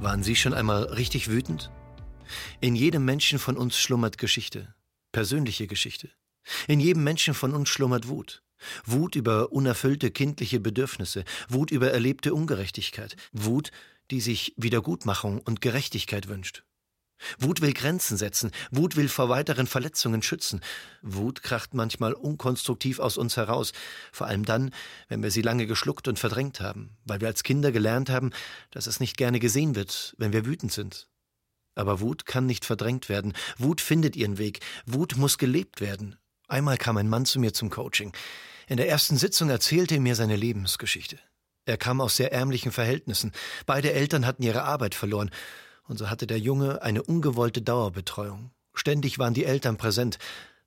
Waren Sie schon einmal richtig wütend? In jedem Menschen von uns schlummert Geschichte, persönliche Geschichte. In jedem Menschen von uns schlummert Wut. Wut über unerfüllte kindliche Bedürfnisse, Wut über erlebte Ungerechtigkeit, Wut, die sich Wiedergutmachung und Gerechtigkeit wünscht. Wut will Grenzen setzen, Wut will vor weiteren Verletzungen schützen. Wut kracht manchmal unkonstruktiv aus uns heraus, vor allem dann, wenn wir sie lange geschluckt und verdrängt haben, weil wir als Kinder gelernt haben, dass es nicht gerne gesehen wird, wenn wir wütend sind. Aber Wut kann nicht verdrängt werden, Wut findet ihren Weg, Wut muss gelebt werden. Einmal kam ein Mann zu mir zum Coaching. In der ersten Sitzung erzählte er mir seine Lebensgeschichte. Er kam aus sehr ärmlichen Verhältnissen, beide Eltern hatten ihre Arbeit verloren, und so hatte der Junge eine ungewollte Dauerbetreuung. Ständig waren die Eltern präsent,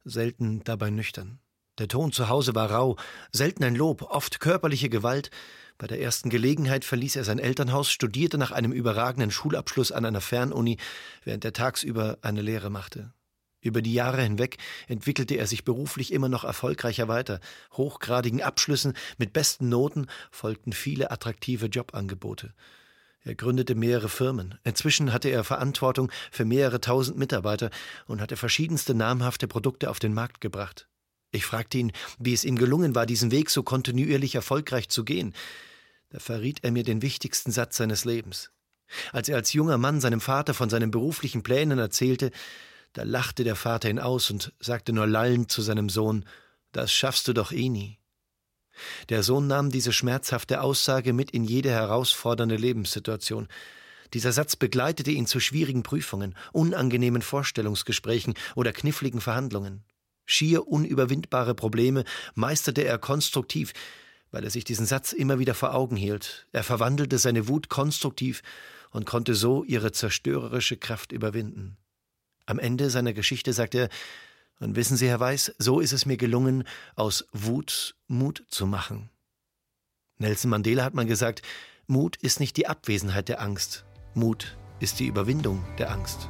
selten dabei nüchtern. Der Ton zu Hause war rau, selten ein Lob, oft körperliche Gewalt. Bei der ersten Gelegenheit verließ er sein Elternhaus, studierte nach einem überragenden Schulabschluss an einer Fernuni, während er tagsüber eine Lehre machte. Über die Jahre hinweg entwickelte er sich beruflich immer noch erfolgreicher weiter. Hochgradigen Abschlüssen mit besten Noten folgten viele attraktive Jobangebote. Er gründete mehrere Firmen. Inzwischen hatte er Verantwortung für mehrere tausend Mitarbeiter und hatte verschiedenste namhafte Produkte auf den Markt gebracht. Ich fragte ihn, wie es ihm gelungen war, diesen Weg so kontinuierlich erfolgreich zu gehen. Da verriet er mir den wichtigsten Satz seines Lebens. Als er als junger Mann seinem Vater von seinen beruflichen Plänen erzählte, da lachte der Vater ihn aus und sagte nur lallend zu seinem Sohn Das schaffst du doch eh nie. Der Sohn nahm diese schmerzhafte Aussage mit in jede herausfordernde Lebenssituation. Dieser Satz begleitete ihn zu schwierigen Prüfungen, unangenehmen Vorstellungsgesprächen oder kniffligen Verhandlungen. Schier unüberwindbare Probleme meisterte er konstruktiv, weil er sich diesen Satz immer wieder vor Augen hielt. Er verwandelte seine Wut konstruktiv und konnte so ihre zerstörerische Kraft überwinden. Am Ende seiner Geschichte sagt er, und wissen Sie, Herr Weiß, so ist es mir gelungen, aus Wut Mut zu machen. Nelson Mandela hat mal gesagt, Mut ist nicht die Abwesenheit der Angst, Mut ist die Überwindung der Angst.